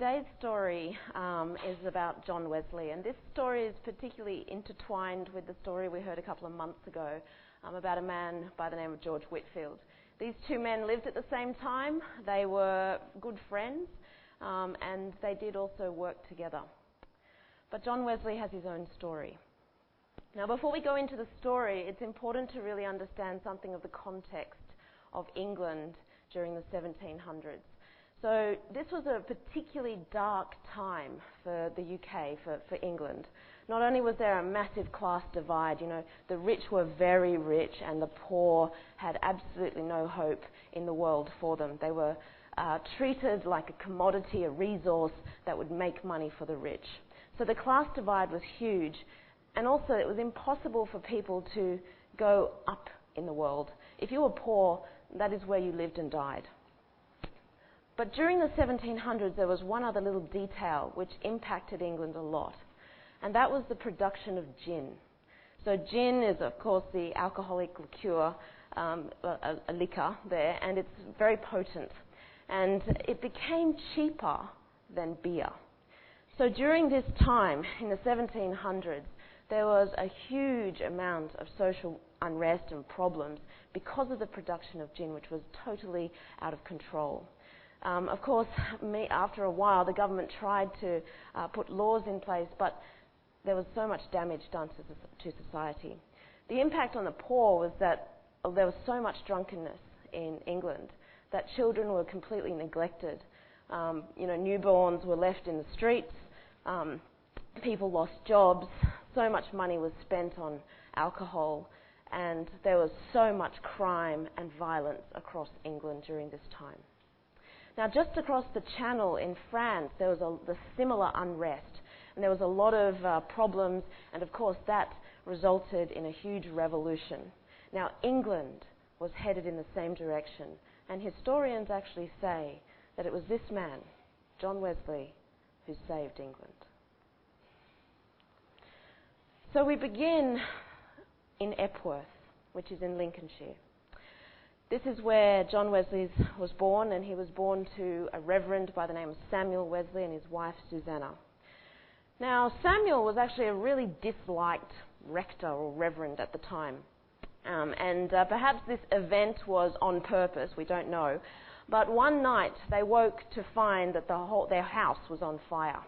today's story um, is about John Wesley, and this story is particularly intertwined with the story we heard a couple of months ago um, about a man by the name of George Whitefield. These two men lived at the same time, they were good friends, um, and they did also work together. But John Wesley has his own story. Now, before we go into the story, it's important to really understand something of the context of England during the 1700s. So, this was a particularly dark time for the UK, for, England. Not only was there a massive class divide, you know, the rich were very rich and the poor had absolutely no hope in the world for them. They were uh, treated like a commodity, a resource that would make money for the rich. So the class divide was huge, and also it was impossible for people to go up in the world. If you were poor, that is where you lived and died. But during the 1700s, there was one other little detail which impacted England a lot, and that was the production of gin. So, gin is, of course, the alcoholic liqueur, um, a, a liquor there, and it's very potent. And it became cheaper than beer. So, during this time, in the 1700s, there was a huge amount of social unrest and problems because of the production of gin, which was totally out of control. Um, of course, me, after a while, the government tried to uh, put laws in place, but there was so much damage done to, to society. The impact on the poor was that there was so much drunkenness in England that children were completely neglected. Um, you know, newborns were left in the streets. Um, people lost jobs. So much money was spent on alcohol, and there was so much crime and violence across England during this time. Now, just across the channel in France, there was a the similar unrest, and there was a lot of uh, problems, and of course, that resulted in a huge revolution. Now, England was headed in the same direction, and historians actually say that it was this man, John Wesley, who saved England. So we begin in Epworth, which is in Lincolnshire. This is where John Wesley was born, and he was born to a reverend by the name of Samuel Wesley and his wife Susanna. Now, Samuel was actually a really disliked rector or reverend at the time. Um, and uh, perhaps this event was on purpose, we don't know. But one night they woke to find that the whole, their house was on fire.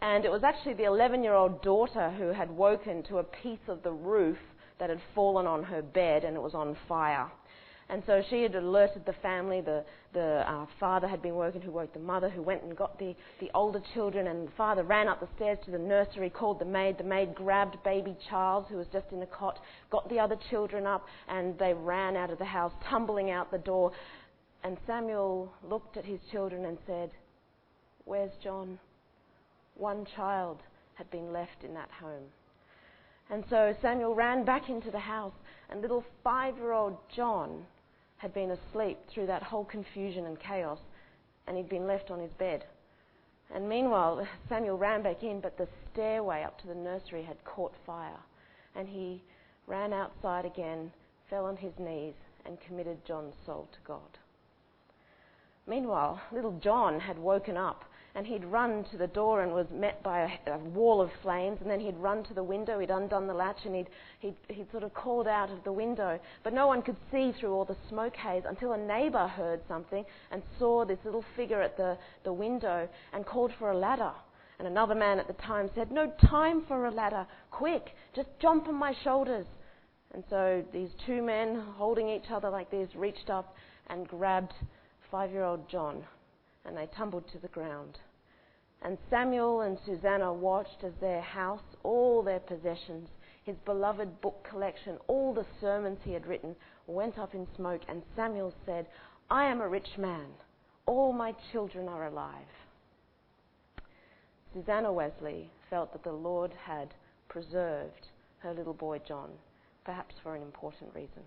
And it was actually the 11 year old daughter who had woken to a piece of the roof that had fallen on her bed and it was on fire. And so she had alerted the family. The, the uh, father had been working, who woke the mother, who went and got the, the older children. And the father ran up the stairs to the nursery, called the maid. The maid grabbed baby Charles, who was just in a cot, got the other children up, and they ran out of the house, tumbling out the door. And Samuel looked at his children and said, Where's John? One child had been left in that home. And so Samuel ran back into the house, and little five year old John had been asleep through that whole confusion and chaos, and he'd been left on his bed. And meanwhile, Samuel ran back in, but the stairway up to the nursery had caught fire. And he ran outside again, fell on his knees, and committed John's soul to God. Meanwhile, little John had woken up and he'd run to the door and was met by a, a, wall of flames, and then he'd run to the window, he'd undone the latch, and he'd, he'd, he'd sort of called out of the window. But no one could see through all the smoke haze until a neighbour heard something and saw this little figure at the, the window and called for a ladder. And another man at the time said, No time for a ladder, quick, just jump on my shoulders. And so these two men, holding each other like this, reached up and grabbed five year old John and they tumbled to the ground. And Samuel and Susanna watched as their house, all their possessions, his beloved book collection, all the sermons he had written, went up in smoke. And Samuel said, I am a rich man. All my children are alive. Susanna Wesley felt that the Lord had preserved her little boy John, perhaps for an important reason.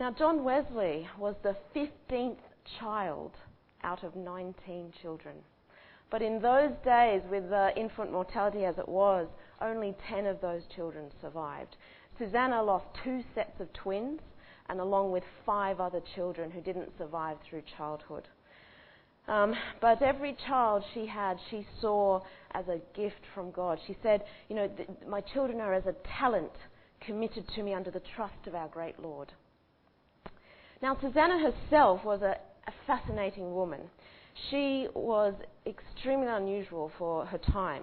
Now, John Wesley was the 15th child out of 19 children. But in those days, with the infant mortality as it was, only 10 of those children survived. Susanna lost two sets of twins, and along with five other children who didn't survive through childhood. Um, but every child she had, she saw as a gift from God. She said, You know, th- my children are as a talent committed to me under the trust of our great Lord. Now, Susanna herself was a, a fascinating woman. She was extremely unusual for her time.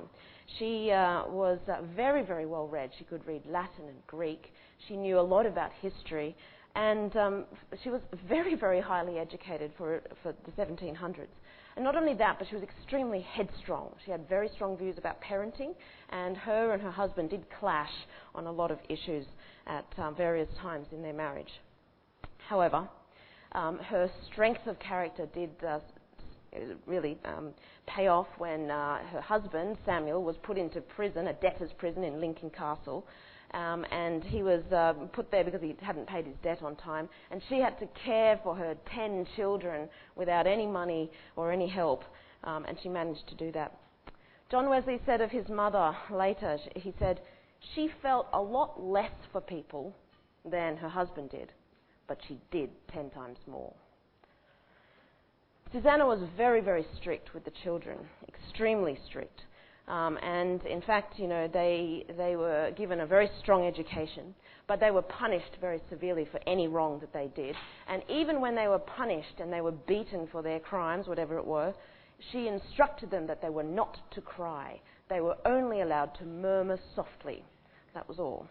She uh, was uh, very, very well read. She could read Latin and Greek. She knew a lot about history. And um, she was very, very highly educated for, for the 1700s. And not only that, but she was extremely headstrong. She had very strong views about parenting, and her and her husband did clash on a lot of issues at um, various times in their marriage. However, um, her strength of character did uh, really um, pay off when uh, her husband, Samuel, was put into prison, a debtor's prison in Lincoln Castle. Um, and he was uh, put there because he hadn't paid his debt on time. And she had to care for her ten children without any money or any help, um, and she managed to do that. John Wesley said of his mother later, he said, she felt a lot less for people than her husband did, but she did ten times more. Susanna was very, very strict with the children, extremely strict. Um, and in fact, you know, they, they were given a very strong education, but they were punished very severely for any wrong that they did. And even when they were punished and they were beaten for their crimes, whatever it were, she instructed them that they were not to cry. They were only allowed to murmur softly. That was all.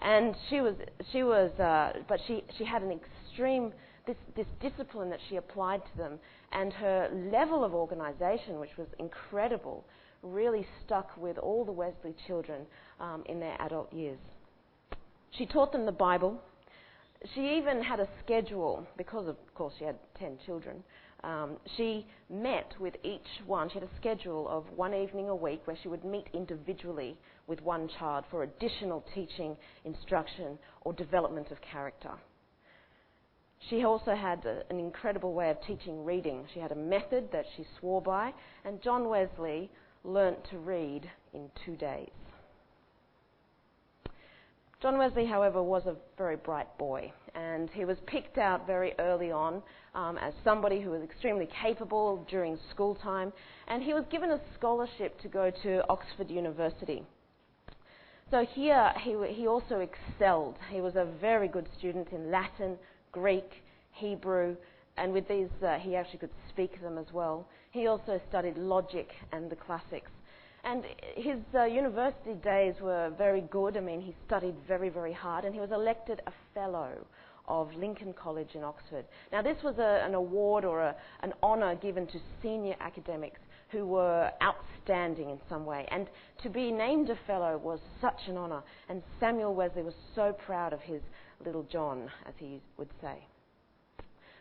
And she was, she was uh, but she, she had an extreme, this, this discipline that she applied to them, and her level of organization, which was incredible really stuck with all the Wesley children um, in their adult years. She taught them the Bible. She even had a schedule, because of course she had 10 children. Um, she met with each one. She had a schedule of one evening a week where she would meet individually with one child for additional teaching, instruction, or development of character. She also had a, an incredible way of teaching reading. She had a method that she swore by, and John Wesley learnt to read in two days. John Wesley, however, was a very bright boy, and he was picked out very early on um, as somebody who was extremely capable during school time, and he was given a scholarship to go to Oxford University. So here he, he also excelled. He was a very good student in Latin, Greek, Hebrew, and with these uh, he actually could speak them as well. He also studied logic and the classics. And his uh, university days were very good. I mean, he studied very, very hard, and he was elected a fellow of Lincoln College in Oxford. Now, this was a, an award or a, an honour given to senior academics who were outstanding in some way. And to be named a fellow was such an honour. And Samuel Wesley was so proud of his little John, as he would say.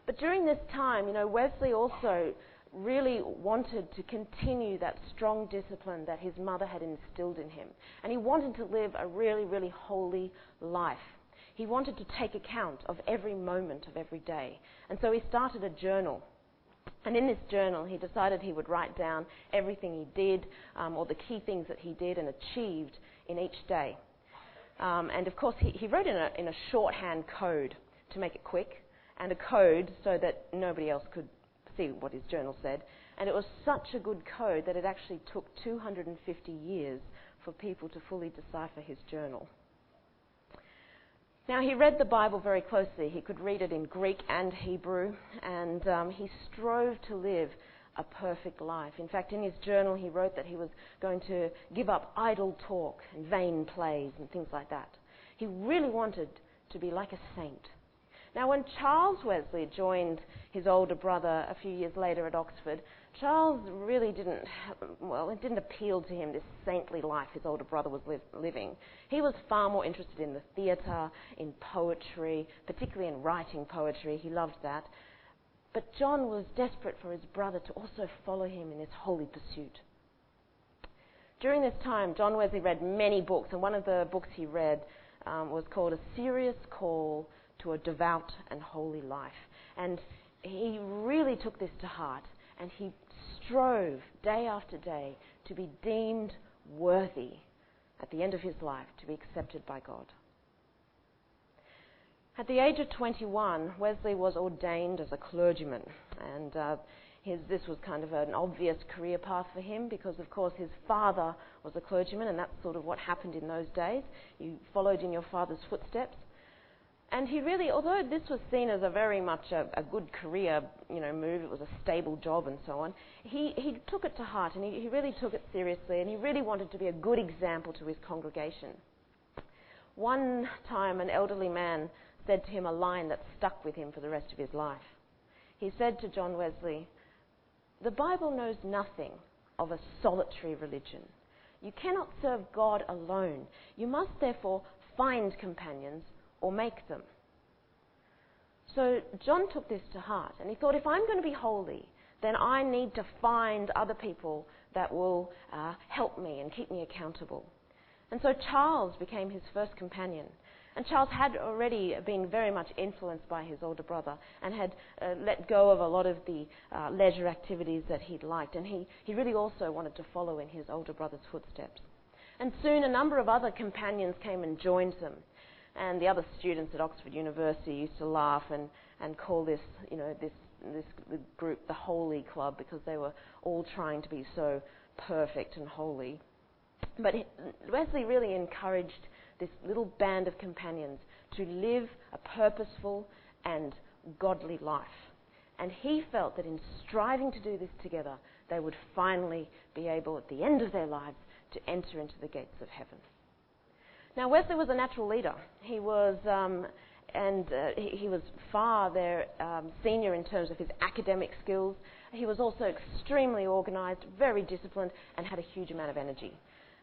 But during this time, you know, Wesley also really wanted to continue that strong discipline that his mother had instilled in him. And he wanted to live a really, really holy life. He wanted to take account of every moment of every day. And so he started a journal. And in this journal, he decided he would write down everything he did, um, or the key things that he did and achieved in each day. Um, and of course, he, he wrote in a, in a shorthand code to make it quick, and a code so that nobody else could see what his journal said. And it was such a good code that it actually took 250 years for people to fully decipher his journal. Now, he read the Bible very closely. He could read it in Greek and Hebrew, and um, he strove to live a perfect life. In fact, in his journal, he wrote that he was going to give up idle talk and vain plays and things like that. He really wanted to be like a saint. Now, when Charles Wesley joined his older brother a few years later at Oxford, Charles really didn't, well, it didn't appeal to him, this saintly life his older brother was li- living. He was far more interested in the theatre, in poetry, particularly in writing poetry. He loved that. But John was desperate for his brother to also follow him in this holy pursuit. During this time, John Wesley read many books, and one of the books he read um, was called A Serious Call to a devout and holy life. And he really took this to heart and he strove day after day to be deemed worthy at the end of his life to be accepted by God. At the age of 21, Wesley was ordained as a clergyman, and uh, his, this was kind of an obvious career path for him because, of course, his father was a clergyman, and that's sort of what happened in those days. You followed in your father's footsteps. And he really, although this was seen as a very much a, a good career, you know, move, it was a stable job and so on, he, he took it to heart and he, he really took it seriously and he really wanted to be a good example to his congregation. One time, an elderly man said to him a line that stuck with him for the rest of his life. He said to John Wesley, The Bible knows nothing of a solitary religion. You cannot serve God alone. You must therefore find companions or make them. So John took this to heart and he thought, if I'm going to be holy, then I need to find other people that will uh, help me and keep me accountable. And so Charles became his first companion. And Charles had already been very much influenced by his older brother and had uh, let go of a lot of the uh, leisure activities that he'd liked. And he, he really also wanted to follow in his older brother's footsteps. And soon a number of other companions came and joined them. And the other students at Oxford University used to laugh and, and call this, you know, this, this group the Holy Club because they were all trying to be so perfect and holy. But Wesley really encouraged this little band of companions to live a purposeful and godly life. And he felt that in striving to do this together, they would finally be able, at the end of their lives, to enter into the gates of heaven. Now, Wesley was a natural leader. He was, um, and uh, he, he, was far their um, senior in terms of his academic skills. He was also extremely organised, very disciplined, and had a huge amount of energy.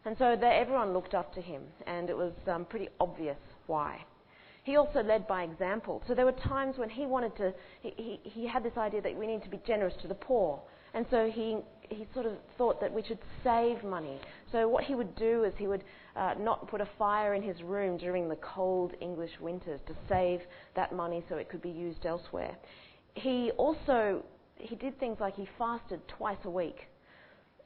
And so everyone looked up to him, and it was um, pretty obvious why. He also led by example. So there were times when he wanted to, he, he, he had this idea that we need to be generous to the poor. And so he, he sort of thought that we should save money. So what he would do is he would uh, not put a fire in his room during the cold English winters to save that money so it could be used elsewhere. He also he did things like he fasted twice a week,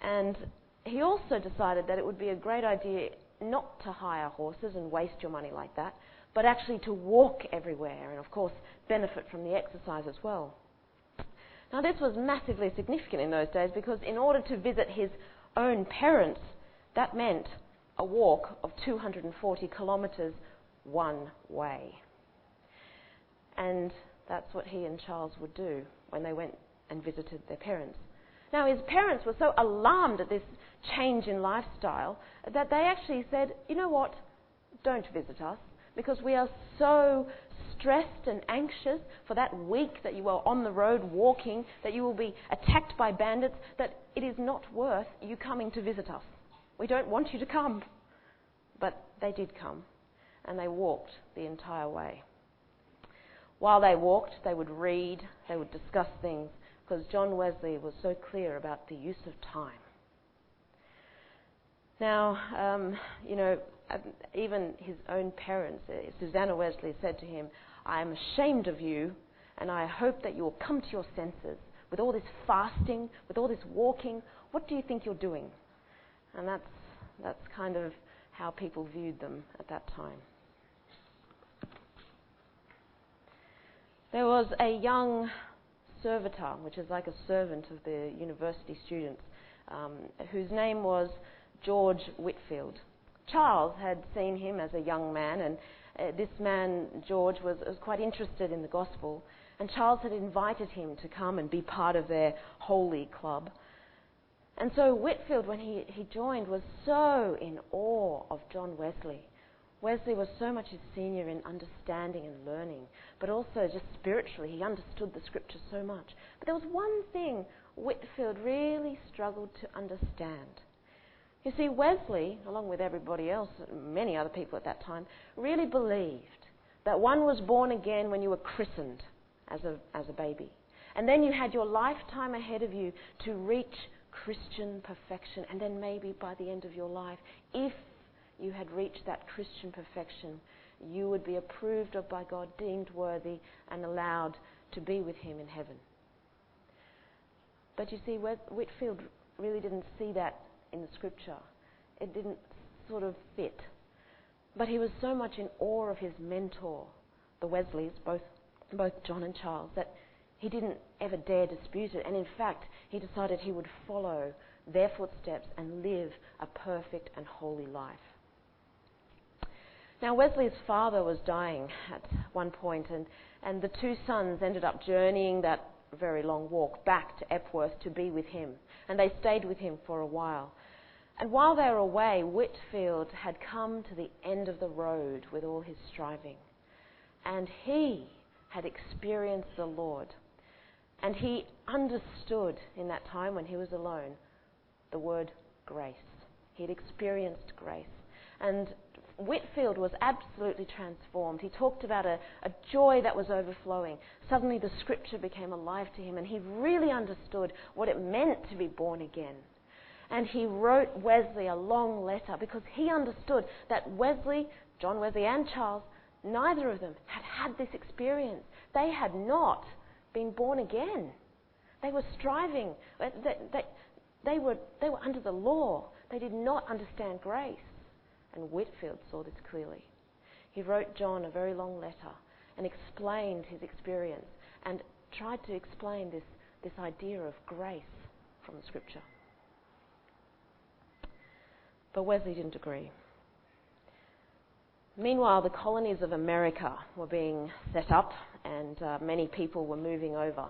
and he also decided that it would be a great idea not to hire horses and waste your money like that, but actually to walk everywhere and of course benefit from the exercise as well. Now this was massively significant in those days because in order to visit his own parents, that meant a walk of 240 kilometres one way. And that's what he and Charles would do when they went and visited their parents. Now, his parents were so alarmed at this change in lifestyle that they actually said, you know what, don't visit us because we are so stressed and anxious for that week that you are on the road walking, that you will be attacked by bandits, that it is not worth you coming to visit us. We don't want you to come. But they did come, and they walked the entire way. While they walked, they would read, they would discuss things, because John Wesley was so clear about the use of time. Now, um, you know, um, even his own parents, uh, Susanna Wesley, said to him, I am ashamed of you, and I hope that you will come to your senses. With all this fasting, with all this walking, what do you think you're doing? And that's, that's kind of how people viewed them at that time. There was a young servitor, which is like a servant of the university students, um, whose name was George Whitefield. Charles had seen him as a young man, and uh, this man, George, was, was quite interested in the gospel. And Charles had invited him to come and be part of their holy club. And so Whitefield, when he, he joined, was so in awe of John Wesley. Wesley was so much his senior in understanding and learning, but also just spiritually, he understood the scripture so much. But there was one thing Whitefield really struggled to understand. You see, Wesley, along with everybody else, many other people at that time, really believed that one was born again when you were christened as a, as a baby. And then you had your lifetime ahead of you to reach Christian perfection, and then maybe by the end of your life, if you had reached that Christian perfection, you would be approved of by God, deemed worthy, and allowed to be with Him in heaven. But you see, Whitefield really didn't see that in the scripture. It didn't sort of fit. But he was so much in awe of his mentor, the Wesleys, both, both John and Charles, that he didn't ever dare dispute it, and in fact, he decided he would follow their footsteps and live a perfect and holy life. Now, Wesley's father was dying at one point, and, and the two sons ended up journeying that very long walk back to Epworth to be with him, and they stayed with him for a while. And while they were away, Whitefield had come to the end of the road with all his striving, and he had experienced the Lord. And he understood in that time when he was alone the word grace. He had experienced grace. And Whitefield was absolutely transformed. He talked about a, a, joy that was overflowing. Suddenly the scripture became alive to him, and he really understood what it meant to be born again. And he wrote Wesley a long letter because he understood that Wesley, John Wesley, and Charles, neither of them had had this experience. They had not been born again. They were striving. Uh, they, they, they, were, they were under the law. They did not understand grace. And Whitefield saw this clearly. He wrote John a very long letter and explained his experience and tried to explain this, this idea of grace from the scripture. But Wesley didn't agree. Meanwhile, the colonies of America were being set up, and uh, many people were moving over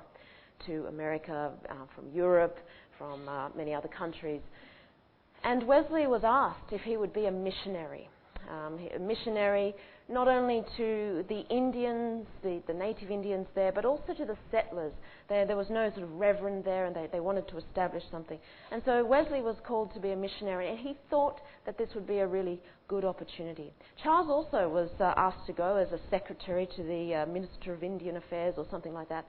to America uh, from Europe, from uh, many other countries. And Wesley was asked if he would be a missionary. Um, a missionary not only to the Indians, the, the native Indians there, but also to the settlers. There, there was no sort of reverend there, and they, they wanted to establish something. And so Wesley was called to be a missionary, and he thought that this would be a really good opportunity. Charles also was uh, asked to go as a secretary to the uh, Minister of Indian Affairs or something like that.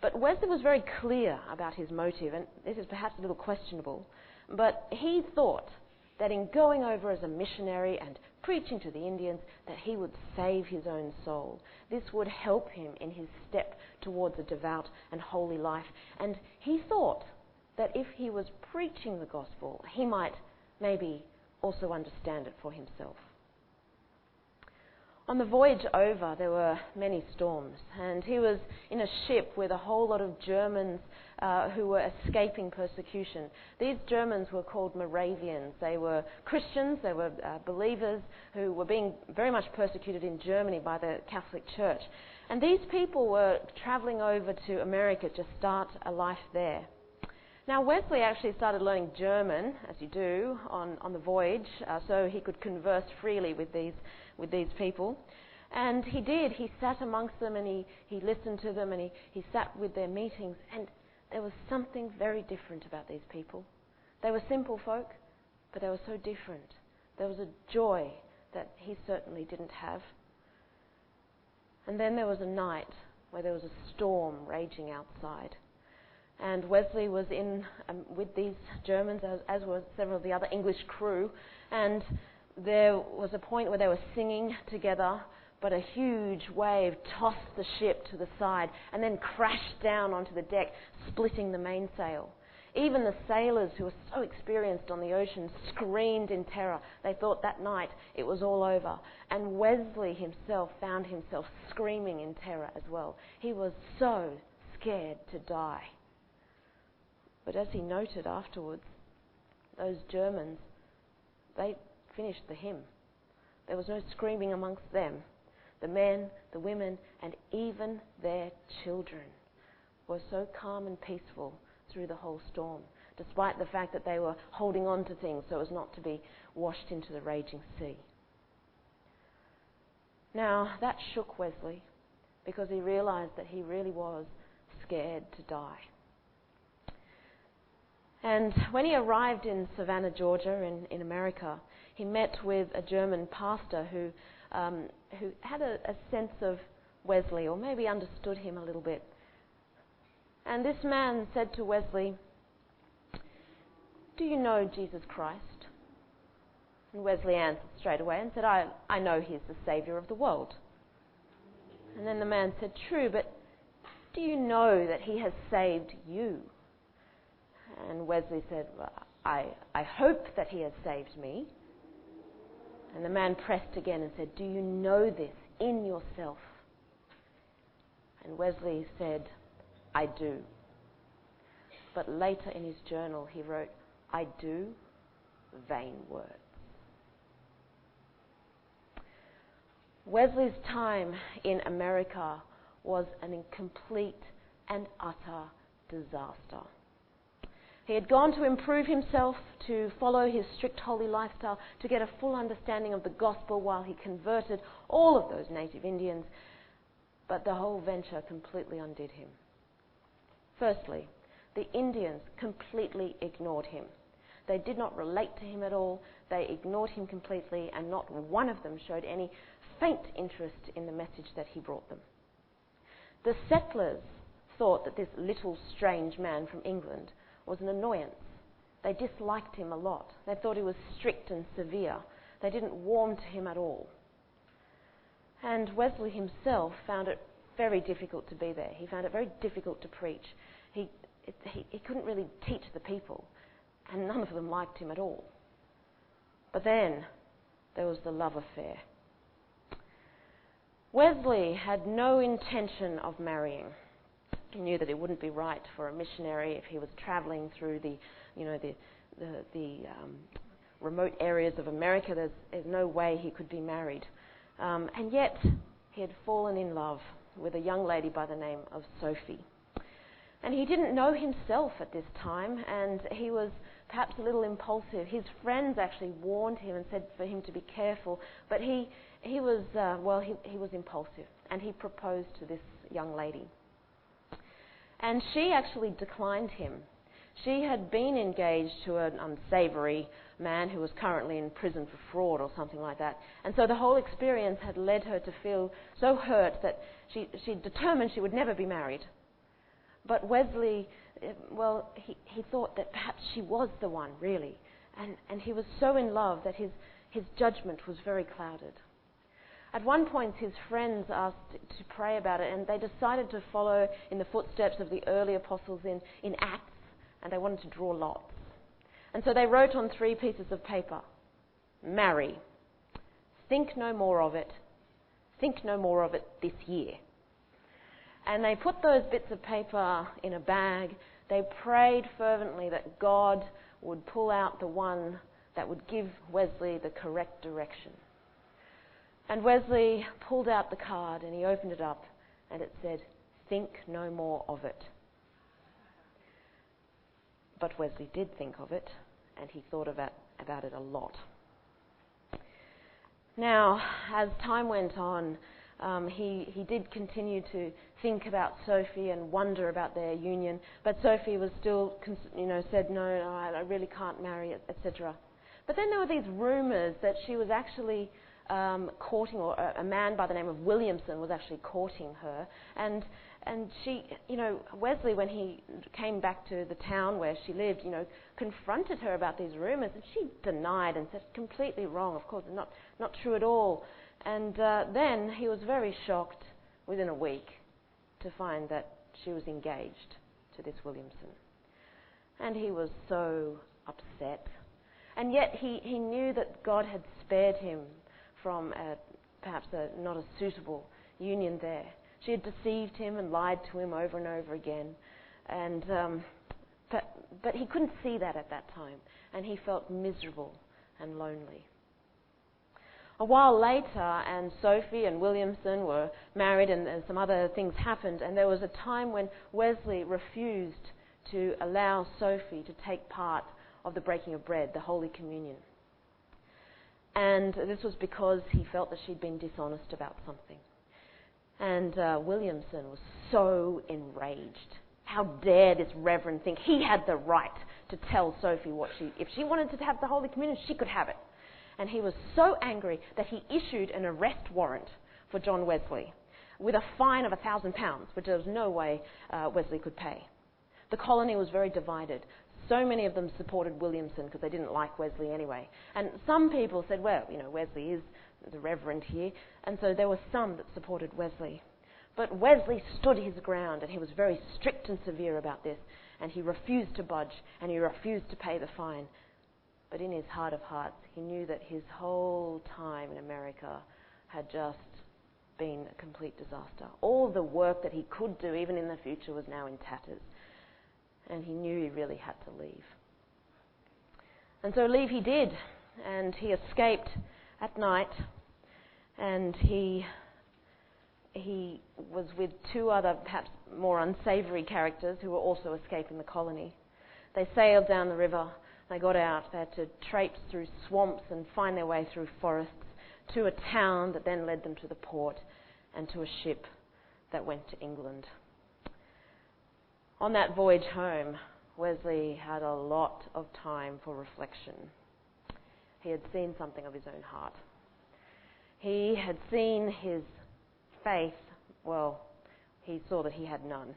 But Wesley was very clear about his motive, and this is perhaps a little questionable. But he thought that in going over as a missionary and preaching to the Indians that he would save his own soul. This would help him in his step towards a devout and holy life. And he thought that if he was preaching the gospel, he might maybe also understand it for himself. On the voyage over, there were many storms, and he was in a ship with a whole lot of Germans uh, who were escaping persecution. These Germans were called Moravians. They were Christians, they were uh, believers who were being very much persecuted in Germany by the Catholic Church. And these people were travelling over to America to start a life there. Now, Wesley actually started learning German, as you do, on, on the voyage, uh, so he could converse freely with these with these people. And he did. He sat amongst them and he, he listened to them and he, he sat with their meetings. And there was something very different about these people. They were simple folk, but they were so different. There was a joy that he certainly didn't have. And then there was a night where there was a storm raging outside. And Wesley was in um, with these Germans, as, as were several of the other English crew. And there was a point where they were singing together, but a huge wave tossed the ship to the side and then crashed down onto the deck, splitting the mainsail. Even the sailors who were so experienced on the ocean screamed in terror. They thought that night it was all over. And Wesley himself found himself screaming in terror as well. He was so scared to die. But as he noted afterwards, those Germans, they, finished the hymn. There was no screaming amongst them. The men, the women, and even their children were so calm and peaceful through the whole storm, despite the fact that they were holding on to things so as not to be washed into the raging sea. Now, that shook Wesley because he realized that he really was scared to die. And when he arrived in Savannah, Georgia, in, in America, he met with a German pastor who, um, who had a, a sense of Wesley, or maybe understood him a little bit. And this man said to Wesley, Do you know Jesus Christ? And Wesley answered straight away and said, I, I know he's the Saviour of the world. And then the man said, True, but do you know that he has saved you? And Wesley said, well, I, I hope that he has saved me. And the man pressed again and said, Do you know this in yourself? And Wesley said, I do. But later in his journal, he wrote, I do, vain words. Wesley's time in America was an incomplete and utter disaster. He had gone to improve himself, to follow his strict holy lifestyle, to get a full understanding of the gospel while he converted all of those native Indians. But the whole venture completely undid him. Firstly, the Indians completely ignored him. They did not relate to him at all. They ignored him completely, and not one of them showed any faint interest in the message that he brought them. The settlers thought that this little strange man from England was an annoyance. They disliked him a lot. They thought he was strict and severe. They didn't warm to him at all. And Wesley himself found it very difficult to be there. He found it very difficult to preach. He, it, he, he couldn't really teach the people, and none of them liked him at all. But then there was the love affair. Wesley had no intention of marrying. He knew that it wouldn't be right for a missionary if he was traveling through the, you know, the, the, the um, remote areas of America. There's, there's, no way he could be married. Um, and yet, he had fallen in love with a young lady by the name of Sophie. And he didn't know himself at this time, and he was perhaps a little impulsive. His friends actually warned him and said for him to be careful, but he, he was, uh, well, he, he was impulsive, and he proposed to this young lady. And she actually declined him. She had been engaged to an unsavory man who was currently in prison for fraud or something like that. And so the whole experience had led her to feel so hurt that she, she determined she would never be married. But Wesley, eh, well, he, he thought that perhaps she was the one, really. And, and he was so in love that his, his judgment was very clouded. At one point, his friends asked to pray about it, and they decided to follow in the footsteps of the early apostles in, in Acts, and they wanted to draw lots. And so they wrote on three pieces of paper Marry. Think no more of it. Think no more of it this year. And they put those bits of paper in a bag. They prayed fervently that God would pull out the one that would give Wesley the correct direction. And Wesley pulled out the card and he opened it up and it said, Think no more of it. But Wesley did think of it and he thought about, about it a lot. Now, as time went on, um, he, he did continue to think about Sophie and wonder about their union, but Sophie was still, you know, said, no, no I, I really can't marry, etc. But then there were these rumours that she was actually um, courting, or a, a, man by the name of Williamson was actually courting her. And, and she, you know, Wesley, when he came back to the town where she lived, you know, confronted her about these rumours, and she denied and said, completely wrong, of course, not, not true at all. And uh, then he was very shocked within a week to find that she was engaged to this Williamson. And he was so upset. And yet he, he knew that God had spared him from a, perhaps a, not a suitable union there. She had deceived him and lied to him over and over again. And, um, but, but he couldn't see that at that time, and he felt miserable and lonely. A while later, and Sophie and Williamson were married, and, and some other things happened, and there was a time when Wesley refused to allow Sophie to take part of the breaking of bread, the Holy Communion. And this was because he felt that she'd been dishonest about something. And uh, Williamson was so enraged. How dare this reverend think he had the right to tell Sophie what she, if she wanted to have the Holy Communion, she could have it. And he was so angry that he issued an arrest warrant for John Wesley with a fine of a thousand pounds, which there was no way uh, Wesley could pay. The colony was very divided. So many of them supported Williamson because they didn't like Wesley anyway. And some people said, well, you know, Wesley is the reverend here. And so there were some that supported Wesley. But Wesley stood his ground and he was very strict and severe about this. And he refused to budge and he refused to pay the fine. But in his heart of hearts, he knew that his whole time in America had just been a complete disaster. All the work that he could do, even in the future, was now in tatters. And he knew he really had to leave. And so leave he did, and he escaped at night, and he he was with two other, perhaps more unsavoury characters who were also escaping the colony. They sailed down the river. They got out. They had to traipse through swamps and find their way through forests to a town that then led them to the port and to a ship that went to England. On that voyage home, Wesley had a lot of time for reflection. He had seen something of his own heart. He had seen his faith, well, he saw that he had none.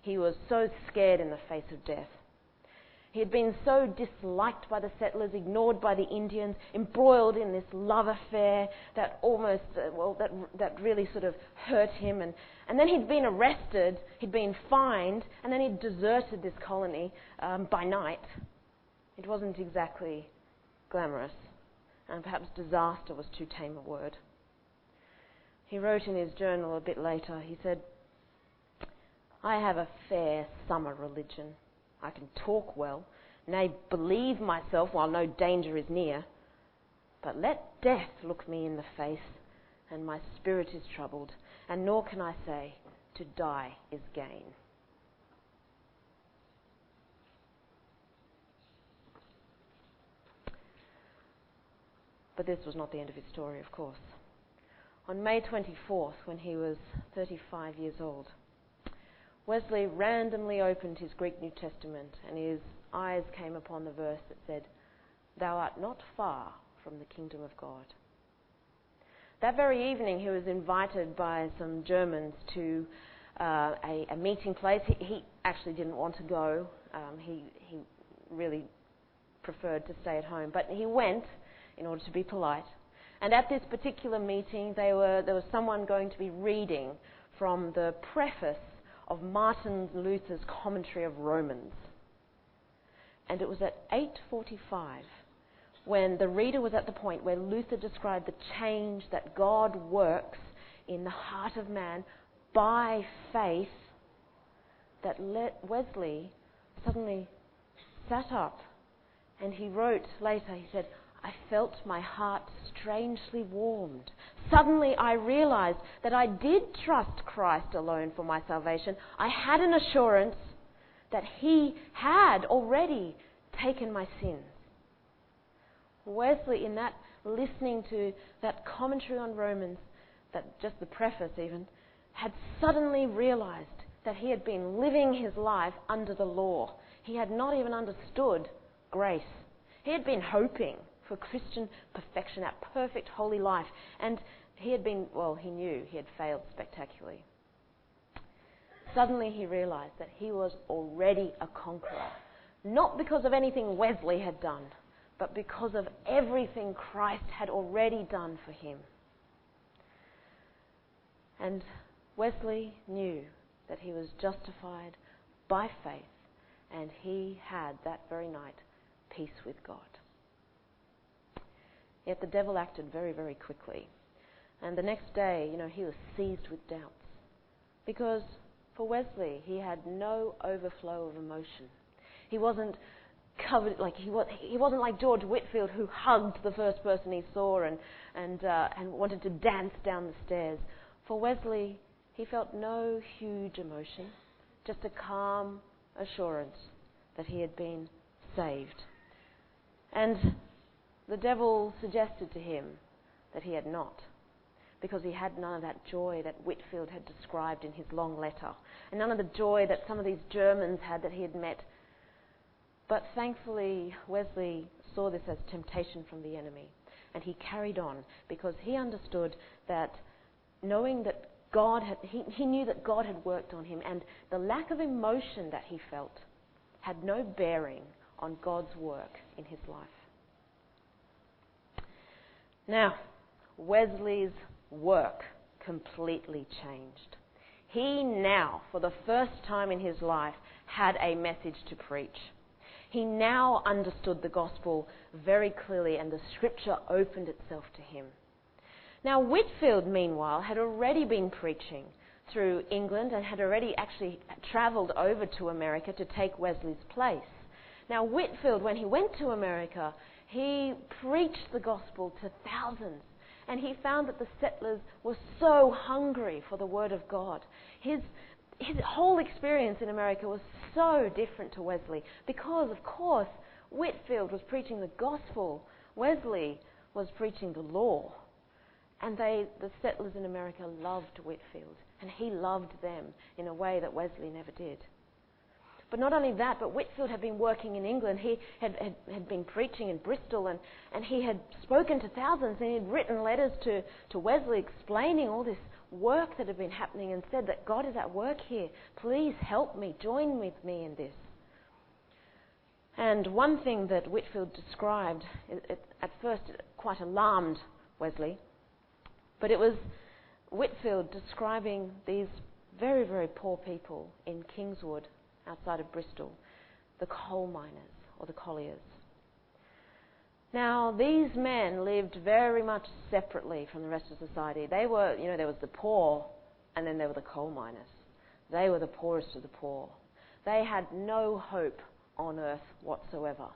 He was so scared in the face of death. He had been so disliked by the settlers, ignored by the Indians, embroiled in this love affair that almost, uh, well, that, that really sort of hurt him. And, and then he'd been arrested, he'd been fined, and then he'd deserted this colony um, by night. It wasn't exactly glamorous, and perhaps disaster was too tame a word. He wrote in his journal a bit later, he said, I have a fair summer religion. I can talk well, nay, believe myself while no danger is near. But let death look me in the face, and my spirit is troubled, and nor can I say, To die is gain. But this was not the end of his story, of course. On May 24th, when he was 35 years old, Wesley randomly opened his Greek New Testament and his eyes came upon the verse that said, Thou art not far from the kingdom of God. That very evening, he was invited by some Germans to uh, a, a, meeting place. He, he, actually didn't want to go, um, he, he really preferred to stay at home, but he went in order to be polite. And at this particular meeting, were, there was someone going to be reading from the preface of Martin Luther's commentary of Romans. And it was at 8:45 when the reader was at the point where Luther described the change that God works in the heart of man by faith that Wesley suddenly sat up and he wrote later, he said, I felt my heart strangely warmed. Suddenly I realized that I did trust Christ alone for my salvation. I had an assurance that He had already taken my sins. Wesley, in that listening to that commentary on Romans, that just the preface even, had suddenly realized that he had been living his life under the law. He had not even understood grace. He had been hoping for Christian perfection, that perfect holy life. And he had been, well, he knew he had failed spectacularly. Suddenly he realized that he was already a conqueror, not because of anything Wesley had done, but because of everything Christ had already done for him. And Wesley knew that he was justified by faith, and he had that very night peace with God. Yet the devil acted very, very quickly. And the next day, you know, he was seized with doubts. Because for Wesley, he had no overflow of emotion. He wasn't covered, like he, was, he wasn't like George Whitefield who hugged the first person he saw and, and, uh, and wanted to dance down the stairs. For Wesley, he felt no huge emotion, just a calm assurance that he had been saved. And the devil suggested to him that he had not, because he had none of that joy that Whitefield had described in his long letter, and none of the joy that some of these Germans had that he had met. But thankfully, Wesley saw this as temptation from the enemy, and he carried on because he understood that knowing that God had, he, he knew that God had worked on him, and the lack of emotion that he felt had no bearing on God's work in his life. Now, Wesley's work completely changed. He now, for the first time in his life, had a message to preach. He now understood the gospel very clearly, and the scripture opened itself to him. Now, Whitefield, meanwhile, had already been preaching through England and had already actually travelled over to America to take Wesley's place. Now, Whitefield, when he went to America, he preached the gospel to thousands. And he found that the settlers were so hungry for the Word of God. His, his whole experience in America was so different to Wesley because, of course, Whitefield was preaching the gospel, Wesley was preaching the law. And they, the settlers in America loved Whitefield, and he loved them in a way that Wesley never did. But not only that, but Whitefield had been working in England. He had, had, had been preaching in Bristol and, and he had spoken to thousands and he had written letters to, to Wesley explaining all this work that had been happening and said that God is at work here. Please help me, join with me in this. And one thing that Whitefield described, it, it, at first it quite alarmed Wesley, but it was Whitefield describing these very, very poor people in Kingswood outside of Bristol, the coal miners or the colliers. Now, these men lived very much separately from the rest of society. They were, you know, there was the poor, and then there were the coal miners. They were the poorest of the poor. They had no hope on earth whatsoever.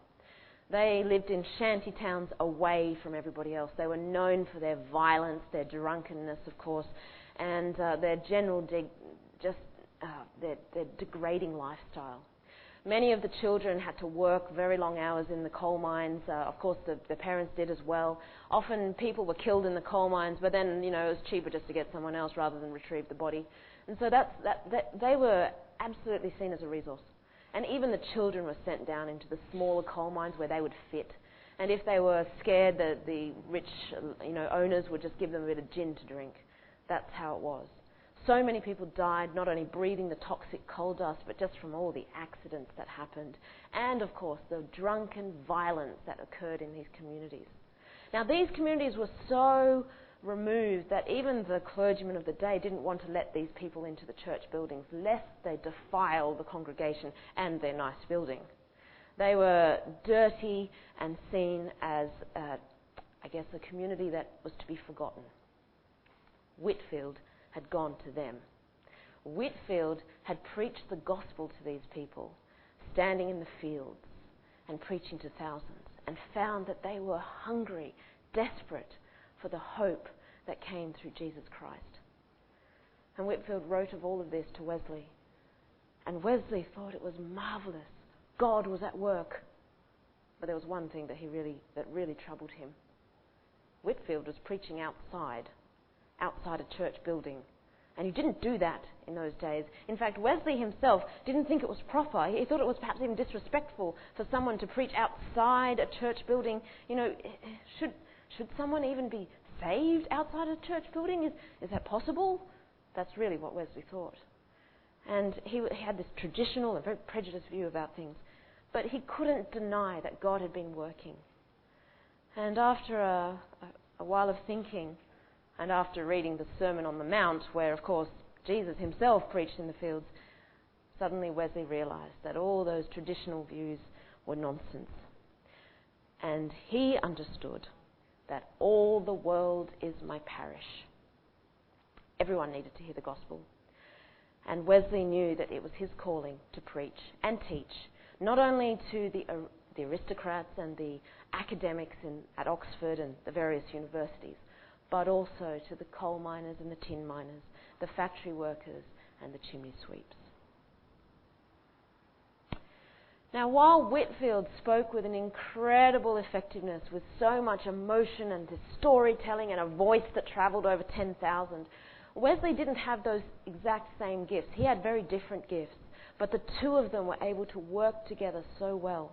They lived in shanty towns away from everybody else. They were known for their violence, their drunkenness, of course, and uh, their general de- just uh, their, degrading lifestyle. Many of the children had to work very long hours in the coal mines. Uh, of course, the, the parents did as well. Often people were killed in the coal mines, but then, you know, it was cheaper just to get someone else rather than retrieve the body. And so that's, that, that, they were absolutely seen as a resource. And even the children were sent down into the smaller coal mines where they would fit. And if they were scared, the, the rich you know, owners would just give them a bit of gin to drink. That's how it was. So many people died, not only breathing the toxic coal dust, but just from all the accidents that happened. And, of course, the drunken violence that occurred in these communities. Now, these communities were so removed that even the clergymen of the day didn't want to let these people into the church buildings, lest they defile the congregation and their nice building. They were dirty and seen as, uh, I guess, a community that was to be forgotten. Whitefield had gone to them. Whitefield had preached the gospel to these people, standing in the fields and preaching to thousands, and found that they were hungry, desperate for the hope that came through Jesus Christ. And Whitefield wrote of all of this to Wesley. And Wesley thought it was marvelous. God was at work. But there was one thing that he really that really troubled him. Whitefield was preaching outside outside a church building. And he didn't do that in those days. In fact, Wesley himself didn't think it was proper. He thought it was perhaps even disrespectful for someone to preach outside a church building. You know, should, should someone even be saved outside a church building? Is, is that possible? That's really what Wesley thought. And he, he had this traditional and very prejudiced view about things. But he couldn't deny that God had been working. And after a, a, a while of thinking, and after reading the Sermon on the Mount, where, of course, Jesus himself preached in the fields, suddenly Wesley realized that all those traditional views were nonsense. And he understood that all the world is my parish. Everyone needed to hear the gospel. And Wesley knew that it was his calling to preach and teach, not only to the, uh, the aristocrats and the academics in, at Oxford and the various universities, but also to the coal miners and the tin miners, the factory workers and the chimney sweeps. Now, while Whitefield spoke with an incredible effectiveness, with so much emotion and storytelling and a voice that travelled over 10,000, Wesley didn't have those exact same gifts. He had very different gifts, but the two of them were able to work together so well.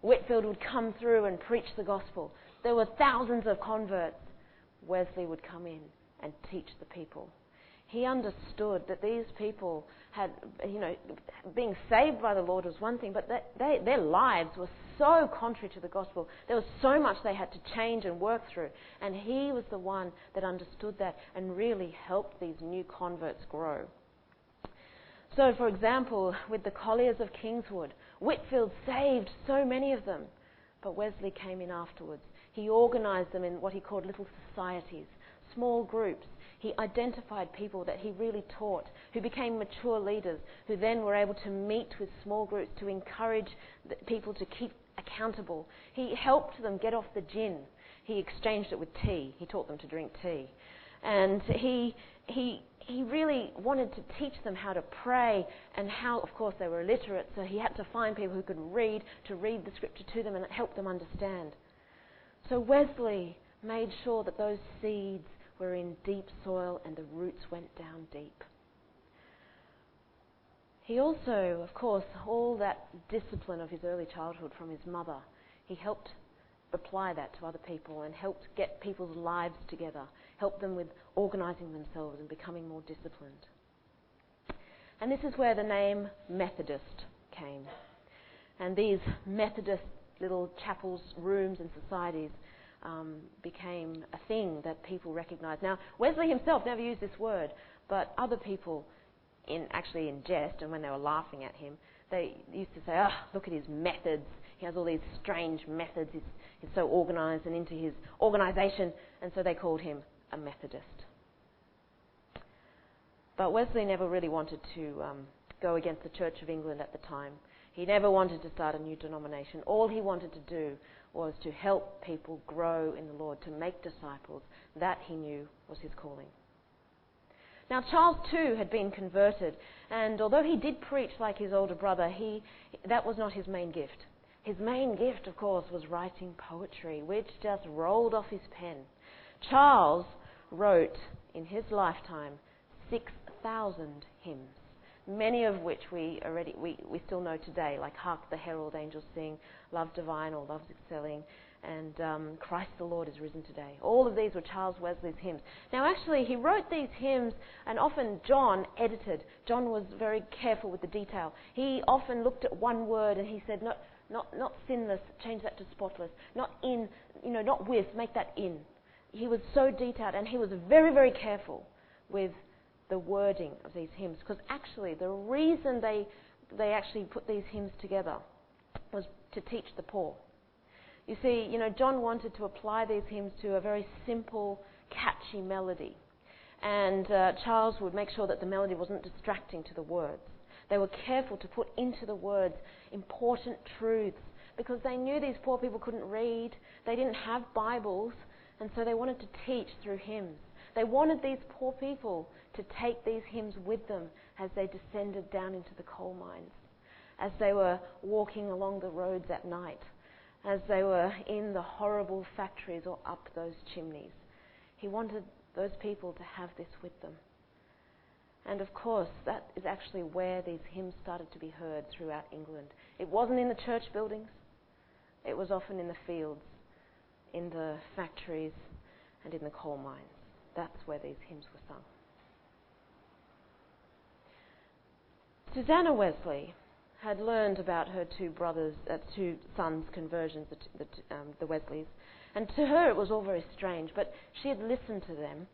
Whitefield would come through and preach the gospel. There were thousands of converts. Wesley would come in and teach the people. He understood that these people had, you know, being saved by the Lord was one thing, but they, their lives were so contrary to the gospel. There was so much they had to change and work through. And he was the one that understood that and really helped these new converts grow. So, for example, with the colliers of Kingswood, Whitefield saved so many of them, but Wesley came in afterwards he organised them in what he called little societies, small groups. He identified people that he really taught, who became mature leaders, who then were able to meet with small groups to encourage people to keep accountable. He helped them get off the gin. He exchanged it with tea. He taught them to drink tea. And he, he, he really wanted to teach them how to pray and how, of course, they were illiterate, so he had to find people who could read to read the scripture to them and help them understand. So Wesley made sure that those seeds were in deep soil and the roots went down deep. He also, of course, all that discipline of his early childhood from his mother, he helped apply that to other people and helped get people's lives together, helped them with organizing themselves and becoming more disciplined. And this is where the name Methodist came. And these Methodist little chapels, rooms, and societies um, became a thing that people recognized. Now, Wesley himself never used this word, but other people, in actually in jest, and when they were laughing at him, they used to say, "Oh, look at his methods. He has all these strange methods. He's, he's so organized and into his organization," and so they called him a Methodist. But Wesley never really wanted to um, go against the Church of England at the time. He never wanted to start a new denomination. All he wanted to do was to help people grow in the Lord, to make disciples. That he knew was his calling. Now, Charles too had been converted, and although he did preach like his older brother, he, that was not his main gift. His main gift, of course, was writing poetry, which just rolled off his pen. Charles wrote in his lifetime 6,000 hymns many of which we already we, we still know today, like Hark the Herald Angels Sing, Love Divine All Loves Excelling, and um, Christ the Lord is risen today. All of these were Charles Wesley's hymns. Now, actually, he wrote these hymns, and often John edited. John was very careful with the detail. He often looked at one word and he said, not, not, not sinless, change that to spotless. Not in, you know, not with, make that in. He was so detailed, and he was very, very careful with the wording of these hymns because actually the reason they, they actually put these hymns together was to teach the poor. You see, you know, John wanted to apply these hymns to a very simple, catchy melody. And uh, Charles would make sure that the melody wasn't distracting to the words. They were careful to put into the words important truths because they knew these poor people couldn't read, they didn't have Bibles, and so they wanted to teach through hymns. They wanted these poor people to take these hymns with them as they descended down into the coal mines, as they were walking along the roads at night, as they were in the horrible factories or up those chimneys. He wanted those people to have this with them. And of course, that is actually where these hymns started to be heard throughout England. It wasn't in the church buildings, it was often in the fields, in the factories, and in the coal mines. That's where these hymns were sung. Susanna Wesley had learned about her two brothers, uh, two sons' conversions, the, the, um, the Wesleys, and to her it was all very strange, but she had listened to them.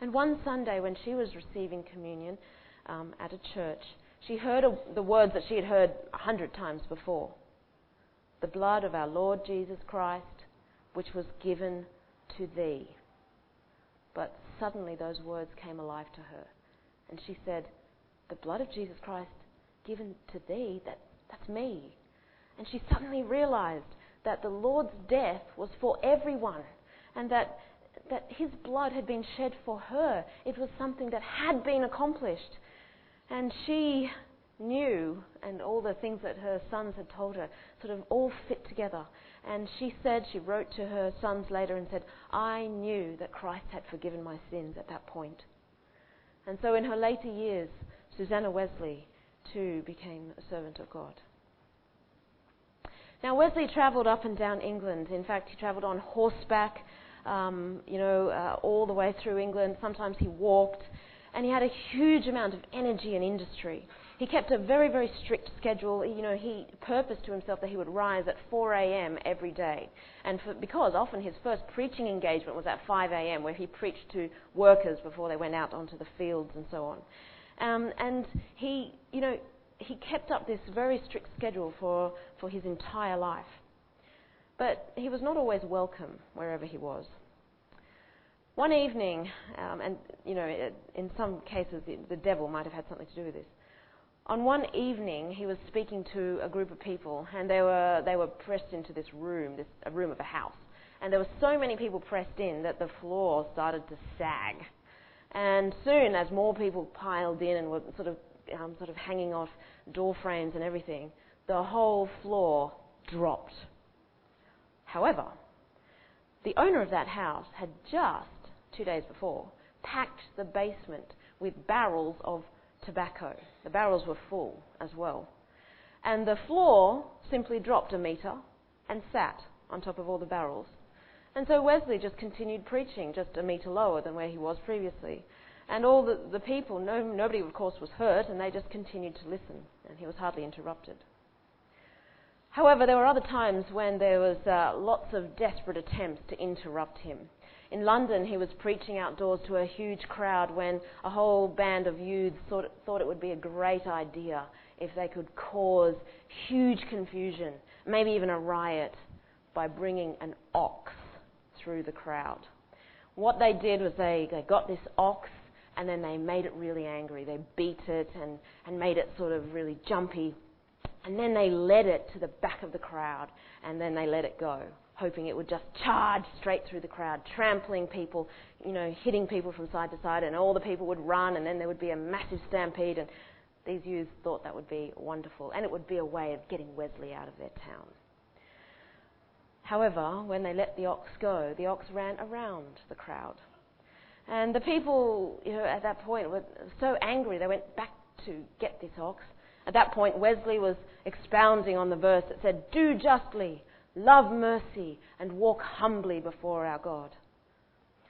And one Sunday, when she was receiving communion um, at a church, she heard a, the words that she had heard a hundred times before The blood of our Lord Jesus Christ, which was given to thee. But suddenly those words came alive to her, and she said, the blood of Jesus Christ given to thee, that, that's me. And she suddenly realized that the Lord's death was for everyone and that, that his blood had been shed for her. It was something that had been accomplished. And she knew, and all the things that her sons had told her sort of all fit together. And she said, she wrote to her sons later and said, I knew that Christ had forgiven my sins at that point. And so in her later years, Susanna Wesley too became a servant of God. Now, Wesley travelled up and down England. In fact, he travelled on horseback, um, you know, uh, all the way through England. Sometimes he walked, and he had a huge amount of energy and industry. He kept a very, very strict schedule. You know, he purposed to himself that he would rise at 4 a.m. every day, and for, because often his first preaching engagement was at 5 a.m., where he preached to workers before they went out onto the fields and so on. Um, and he, you know, he kept up this very strict schedule for, for his entire life. But he was not always welcome wherever he was. One evening, um, and you know, in some cases, the devil might have had something to do with this. On one evening, he was speaking to a group of people, and they were they were pressed into this room, this a room of a house, and there were so many people pressed in that the floor started to sag. And soon, as more people piled in and were sort of um, sort of hanging off door frames and everything, the whole floor dropped. However, the owner of that house had just two days before packed the basement with barrels of tobacco. The barrels were full as well. And the floor simply dropped a metre and sat on top of all the barrels. And so Wesley just continued preaching just a metre lower than where he was previously. And all the, the people, no, nobody of course was hurt, and they just continued to listen, and he was hardly interrupted. However, there were other times when there was uh, lots of desperate attempts to interrupt him. In London, he was preaching outdoors to a huge crowd when a whole band of youths thought, thought it would be a great idea if they could cause huge confusion, maybe even a riot, by bringing an ox through the crowd. What they did was they, they got this ox and then they made it really angry. They beat it and, and made it sort of really jumpy. And then they led it to the back of the crowd and then they let it go, hoping it would just charge straight through the crowd, trampling people, you know, hitting people from side to side, and all the people would run and then there would be a massive stampede. And these youths thought that would be wonderful and it would be a way of getting Wesley out of their town. However, when they let the ox go, the ox ran around the crowd. And the people, you know, at that point were so angry they went back to get this ox. At that point, Wesley was expounding on the verse that said, Do justly, love mercy, and walk humbly before our God.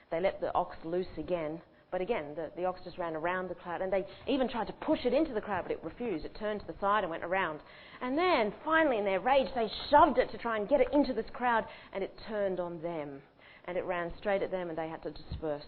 They let the ox loose again, but again, the, the ox just ran around the crowd, and they even tried to push it into the crowd, but it refused. It turned to the side and went around. And then, finally, in their rage, they shoved it to try and get it into this crowd, and it turned on them. And it ran straight at them, and they had to disperse.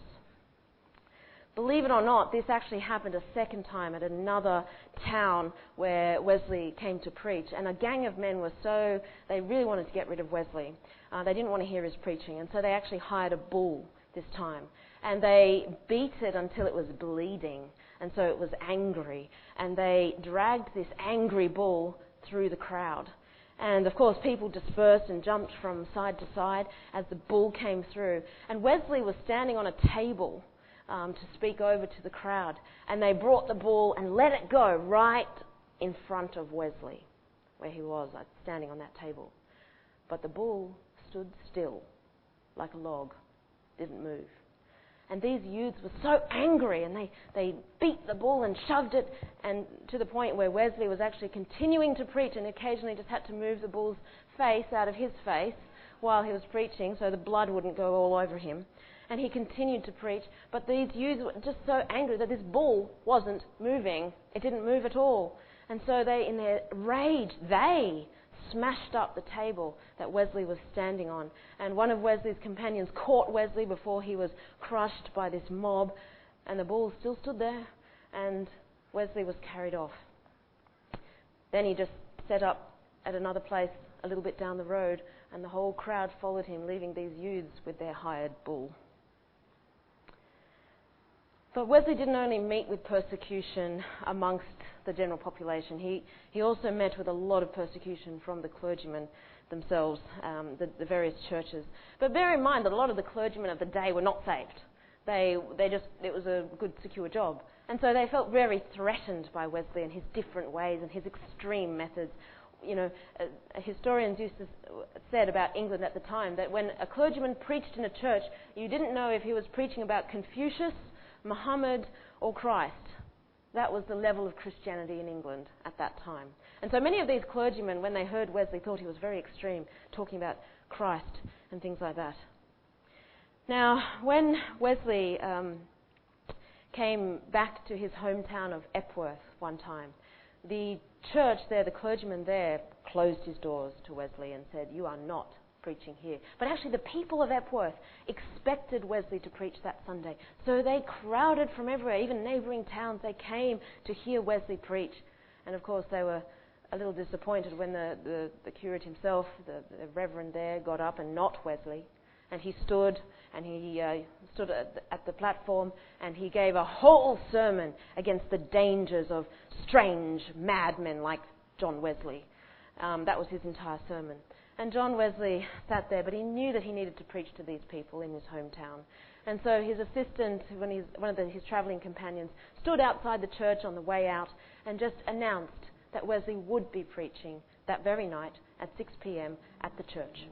Believe it or not, this actually happened a second time at another town where Wesley came to preach. And a gang of men were so, they really wanted to get rid of Wesley. Uh, they didn't want to hear his preaching, and so they actually hired a bull this time and they beat it until it was bleeding, and so it was angry, and they dragged this angry bull through the crowd. And of course, people dispersed and jumped from side to side as the bull came through. And Wesley was standing on a table um, to speak over to the crowd. And they brought the bull and let it go right in front of Wesley, where he was, like, standing on that table. But the bull stood still, like a log, didn't move. And these youths were so angry and they, they beat the bull and shoved it and to the point where Wesley was actually continuing to preach and occasionally just had to move the bull's face out of his face while he was preaching so the blood wouldn't go all over him. And he continued to preach, but these youths were just so angry that this bull wasn't moving. It didn't move at all. And so they, in their rage, they smashed up the table that Wesley was standing on. And one of Wesley's companions caught Wesley before he was crushed by this mob, and the bull still stood there, and Wesley was carried off. Then he just set up at another place a little bit down the road, and the whole crowd followed him, leaving these youths with their hired bull. But Wesley didn't only meet with persecution amongst the general population, he, he also met with a lot of persecution from the clergymen themselves, um, the, the, various churches. But bear in mind that a lot of the clergymen of the day were not saved. They, they just, it was a good, secure job. And so they felt very threatened by Wesley and his different ways and his extreme methods. You know, uh, historians used to said about England at the time that when a clergyman preached in a church, you didn't know if he was preaching about Confucius Muhammad or Christ. That was the level of Christianity in England at that time. And so many of these clergymen, when they heard Wesley, thought he was very extreme, talking about Christ and things like that. Now, when Wesley um, came back to his hometown of Epworth one time, the church there, the clergyman there, closed his doors to Wesley and said, You are not preaching here. But actually, the people of Epworth expected Wesley to preach that Sunday. So they crowded from everywhere, even neighbouring towns. They came to hear Wesley preach. And of course, they were a little disappointed when the, the, the curate himself, the, the reverend there, got up and not Wesley. and he stood and he uh, stood at the, at the platform and he gave a whole sermon against the dangers of strange madmen like John Wesley. Um, that was his entire sermon. And John Wesley sat there, but he knew that he needed to preach to these people in his hometown. And so his assistant, when he's, one of the, his travelling companions, stood outside the church on the way out and just announced that Wesley would be preaching that very night at 6 p.m. at the church.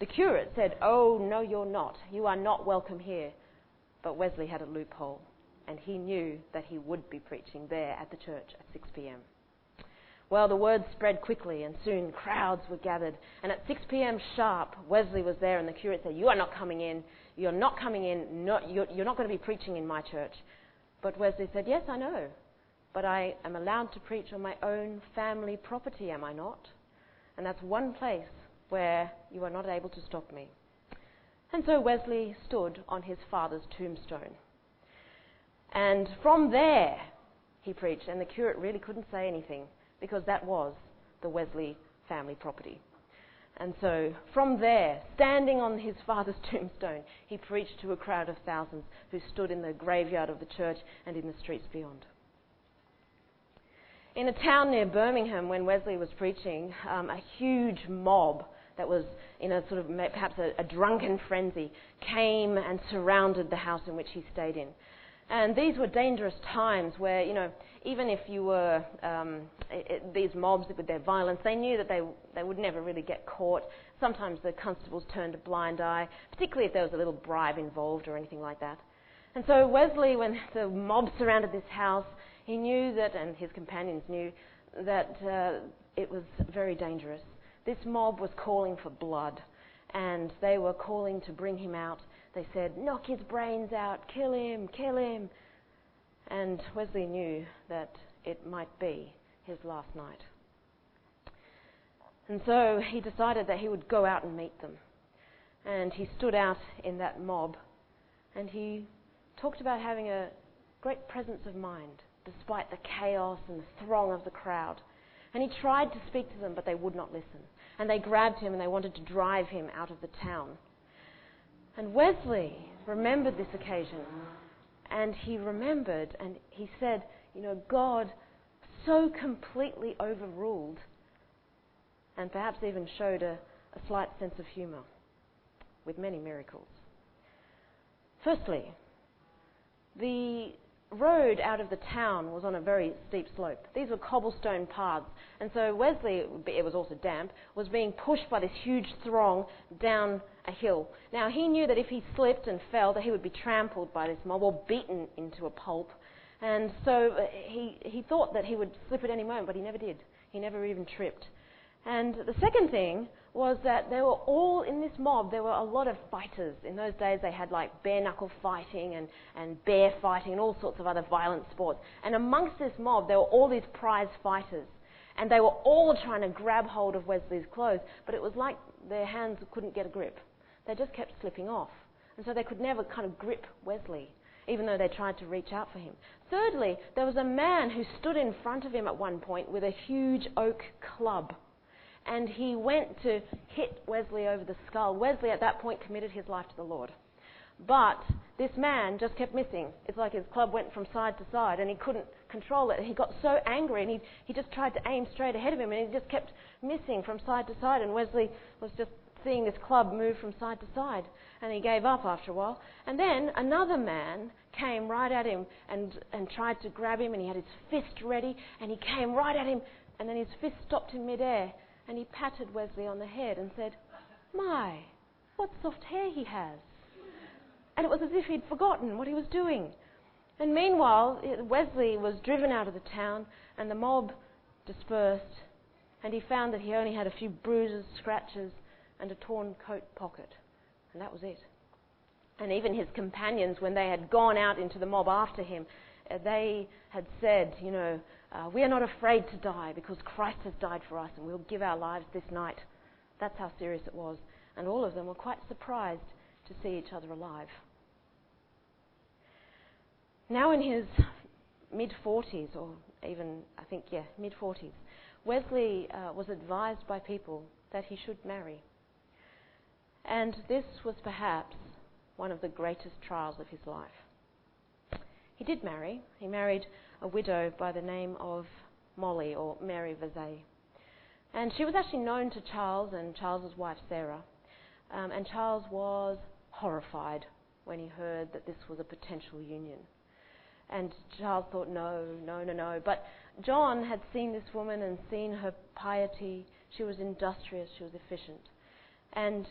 The curate said, Oh, no, you're not. You are not welcome here. But Wesley had a loophole, and he knew that he would be preaching there at the church at 6 p.m. Well, the word spread quickly, and soon crowds were gathered. And at 6 p.m. sharp, Wesley was there, and the curate said, You are not coming in. You're not coming in. You're, you're not going to be preaching in my church. But Wesley said, Yes, I know. But I am allowed to preach on my own family property, am I not? And that's one place where you are not able to stop me. And so Wesley stood on his father's tombstone. And from there, he preached, and the curate really couldn't say anything because that was the Wesley family property. And so, from there, standing on his father's tombstone, he preached to a crowd of thousands who stood in the graveyard of the church and in the streets beyond. In a town near Birmingham, when Wesley was preaching, um, a huge mob that was in a sort of perhaps a, a drunken frenzy came and surrounded the house in which he stayed in. And these were dangerous times where, you know, even if you were um, it, it, these mobs with their violence, they knew that they, they would never really get caught. Sometimes the constables turned a blind eye, particularly if there was a little bribe involved or anything like that. And so Wesley, when the mob surrounded this house, he knew that, and his companions knew, that uh, it was very dangerous. This mob was calling for blood, and they were calling to bring him out. They said, Knock his brains out, kill him, kill him. And Wesley knew that it might be his last night. And so he decided that he would go out and meet them. And he stood out in that mob and he talked about having a great presence of mind despite the chaos and the throng of the crowd. And he tried to speak to them, but they would not listen. And they grabbed him and they wanted to drive him out of the town. And Wesley remembered this occasion and he remembered and he said, You know, God so completely overruled and perhaps even showed a, a slight sense of humour with many miracles. Firstly, the road out of the town was on a very steep slope. These were cobblestone paths, and so Wesley, it was also damp, was being pushed by this huge throng down a hill. Now he knew that if he slipped and fell, that he would be trampled by this mob or beaten into a pulp. And so uh, he, he thought that he would slip at any moment, but he never did. He never even tripped. And the second thing was that they were all in this mob, there were a lot of fighters. In those days, they had like bare knuckle fighting and, and bear fighting and all sorts of other violent sports. And amongst this mob, there were all these prize fighters. And they were all trying to grab hold of Wesley's clothes, but it was like their hands couldn't get a grip. They just kept slipping off. And so they could never kind of grip Wesley, even though they tried to reach out for him. Thirdly, there was a man who stood in front of him at one point with a huge oak club and he went to hit Wesley over the skull. Wesley, at that point, committed his life to the Lord. But this man just kept missing. It's like his club went from side to side and he couldn't control it. He got so angry and he, he just tried to aim straight ahead of him and he just kept missing from side to side. And Wesley was just seeing this club move from side to side. And he gave up after a while. And then another man came right at him and, and tried to grab him and he had his fist ready and he came right at him and then his fist stopped in midair and he patted Wesley on the head and said, My, what soft hair he has. And it was as if he'd forgotten what he was doing. And meanwhile, Wesley was driven out of the town, and the mob dispersed, and he found that he only had a few bruises, scratches, and a torn coat pocket. And that was it. And even his companions, when they had gone out into the mob after him, uh, they had said, you know, uh, we are not afraid to die because Christ has died for us and we'll give our lives this night. That's how serious it was. And all of them were quite surprised to see each other alive. Now, in his mid 40s, or even, I think, yeah, mid 40s, Wesley uh, was advised by people that he should marry. And this was perhaps one of the greatest trials of his life. He did marry. He married a widow by the name of Molly or Mary Vazeille. And she was actually known to Charles and Charles's wife Sarah. Um, and Charles was horrified when he heard that this was a potential union. And Charles thought, no, no, no, no. But John had seen this woman and seen her piety. She was industrious, she was efficient. And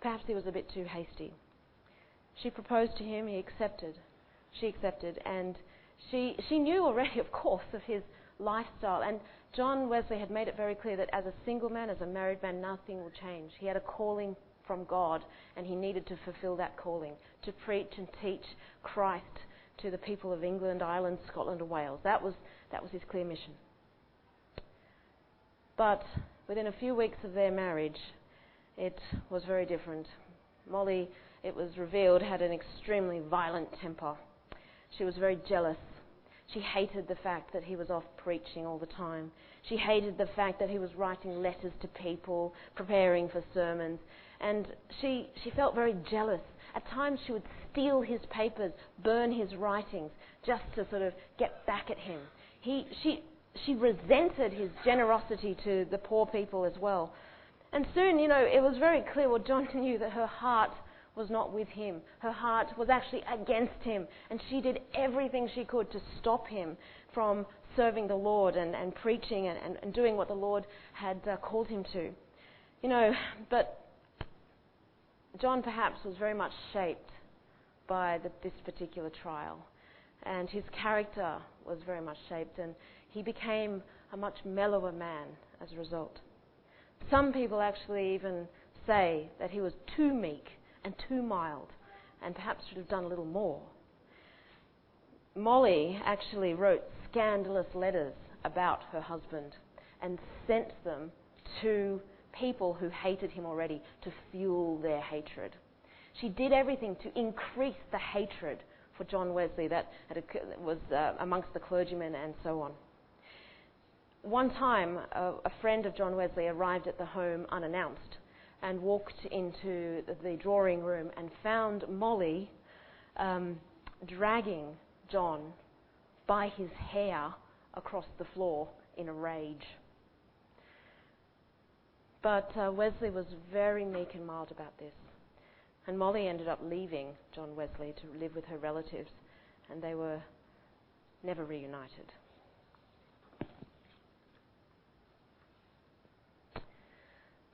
perhaps he was a bit too hasty. She proposed to him, he accepted. She accepted. And she, she knew already, of course, of his lifestyle. And John Wesley had made it very clear that as a single man, as a married man, nothing will change. He had a calling from God, and he needed to fulfill that calling to preach and teach Christ to the people of England, Ireland, Scotland, and Wales. That was, that was his clear mission. But within a few weeks of their marriage, it was very different. Molly, it was revealed, had an extremely violent temper. She was very jealous. She hated the fact that he was off preaching all the time. She hated the fact that he was writing letters to people, preparing for sermons. And she, she felt very jealous. At times, she would steal his papers, burn his writings, just to sort of get back at him. He, she, she resented his generosity to the poor people as well. And soon, you know, it was very clear, well, John knew that her heart was not with him. Her heart was actually against him. And she did everything she could to stop him from serving the Lord and, and preaching and, and, and doing what the Lord had uh, called him to. You know, but John perhaps was very much shaped by the, this particular trial. And his character was very much shaped, and he became a much mellower man as a result. Some people actually even say that he was too meek and too mild, and perhaps should have done a little more. Molly actually wrote scandalous letters about her husband and sent them to people who hated him already to fuel their hatred. She did everything to increase the hatred for John Wesley that was uh, amongst the clergymen and so on. One time, a, a friend of John Wesley arrived at the home unannounced and walked into the drawing room and found Molly um, dragging John by his hair across the floor in a rage. But uh, Wesley was very meek and mild about this. And Molly ended up leaving John Wesley to live with her relatives, and they were never reunited.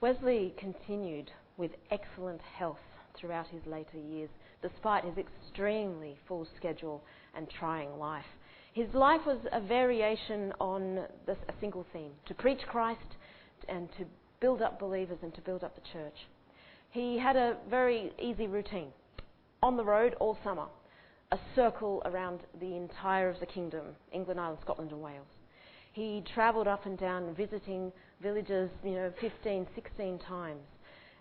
Wesley continued with excellent health throughout his later years, despite his extremely full schedule and trying life. His life was a variation on this, a single theme to preach Christ and to build up believers and to build up the church. He had a very easy routine on the road all summer, a circle around the entire of the kingdom England, Ireland, Scotland, and Wales. He travelled up and down visiting villages, you know, 15, 16 times.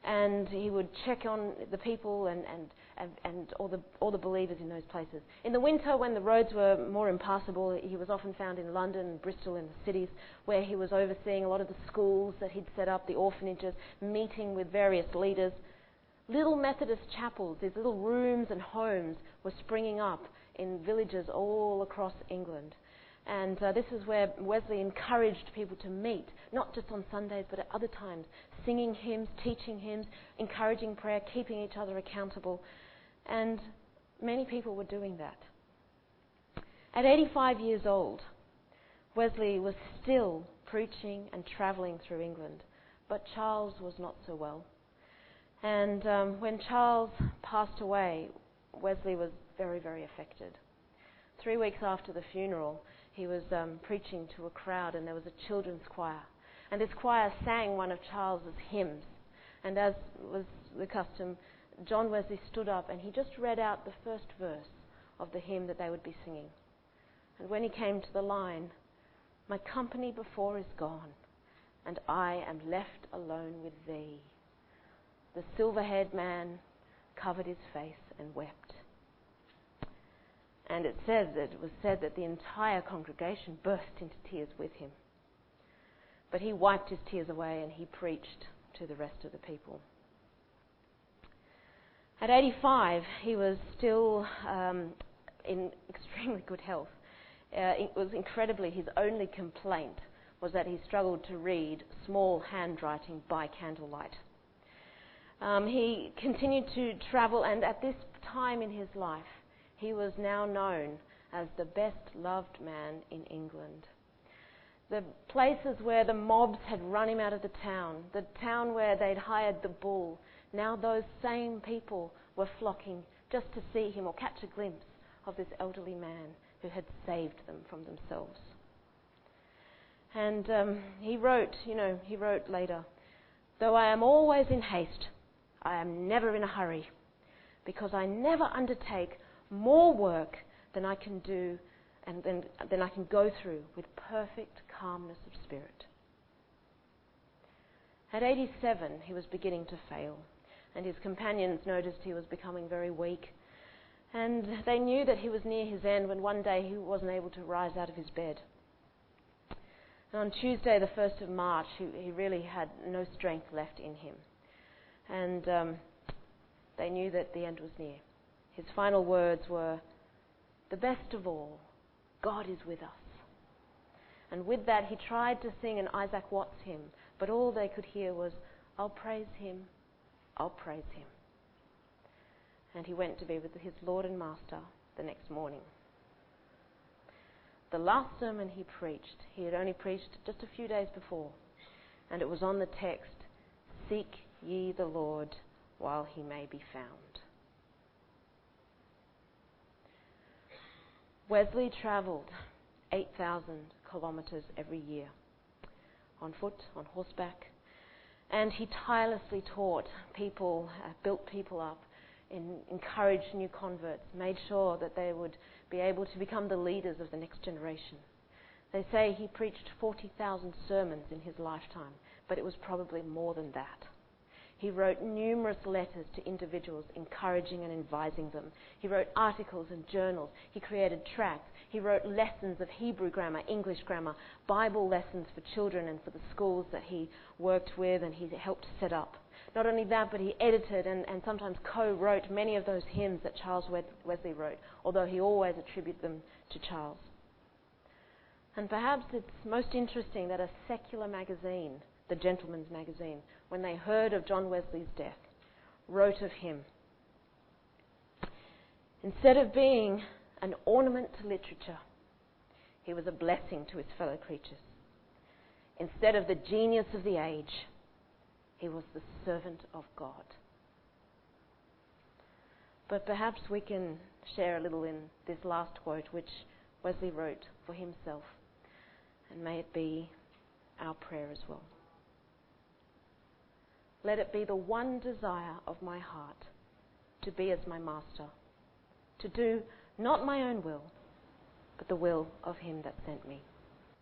And he would check on the people and, and and, and all, the, all the believers in those places. In the winter, when the roads were more impassable, he was often found in London, Bristol, in the cities, where he was overseeing a lot of the schools that he'd set up, the orphanages, meeting with various leaders. Little Methodist chapels, these little rooms and homes, were springing up in villages all across England. And uh, this is where Wesley encouraged people to meet, not just on Sundays, but at other times, singing hymns, teaching hymns, encouraging prayer, keeping each other accountable. And many people were doing that. At 85 years old, Wesley was still preaching and travelling through England, but Charles was not so well. And um, when Charles passed away, Wesley was very, very affected. Three weeks after the funeral, he was um, preaching to a crowd, and there was a children's choir. And this choir sang one of Charles's hymns. And as was the custom, John Wesley stood up and he just read out the first verse of the hymn that they would be singing. And when he came to the line, My company before is gone, and I am left alone with thee. The silver haired man covered his face and wept. And it says that it was said that the entire congregation burst into tears with him. But he wiped his tears away and he preached to the rest of the people. At 85, he was still um, in extremely good health. Uh, it was incredibly, his only complaint was that he struggled to read small handwriting by candlelight. Um, he continued to travel, and at this time in his life, he was now known as the best loved man in England. The places where the mobs had run him out of the town, the town where they'd hired the bull, now those same people were flocking just to see him or catch a glimpse of this elderly man who had saved them from themselves. And um, he wrote, you know, he wrote later, though I am always in haste, I am never in a hurry, because I never undertake more work than I can do and than, than I can go through with perfect calmness of spirit. At 87, he was beginning to fail, and his companions noticed he was becoming very weak. And they knew that he was near his end when one day he wasn't able to rise out of his bed. And on Tuesday, the 1st of March, he, he really had no strength left in him. And um, they knew that the end was near. His final words were, The best of all, God is with us. And with that, he tried to sing an Isaac Watts hymn, but all they could hear was, I'll praise him, I'll praise him. And he went to be with his Lord and Master the next morning. The last sermon he preached, he had only preached just a few days before, and it was on the text, Seek ye the Lord while he may be found. Wesley travelled 8,000 kilometres every year on foot, on horseback, and he tirelessly taught people, uh, built people up, in, encouraged new converts, made sure that they would be able to become the leaders of the next generation. They say he preached 40,000 sermons in his lifetime, but it was probably more than that. He wrote numerous letters to individuals encouraging and advising them. He wrote articles and journals. He created tracts. He wrote lessons of Hebrew grammar, English grammar, Bible lessons for children and for the schools that he worked with and he helped set up. Not only that, but he edited and, and sometimes co wrote many of those hymns that Charles Wesley wrote, although he always attributed them to Charles. And perhaps it's most interesting that a secular magazine, the Gentleman's Magazine, when they heard of John Wesley's death, wrote of him Instead of being an ornament to literature, he was a blessing to his fellow creatures. Instead of the genius of the age, he was the servant of God. But perhaps we can share a little in this last quote, which Wesley wrote for himself, and may it be our prayer as well. Let it be the one desire of my heart to be as my master, to do not my own will, but the will of him that sent me.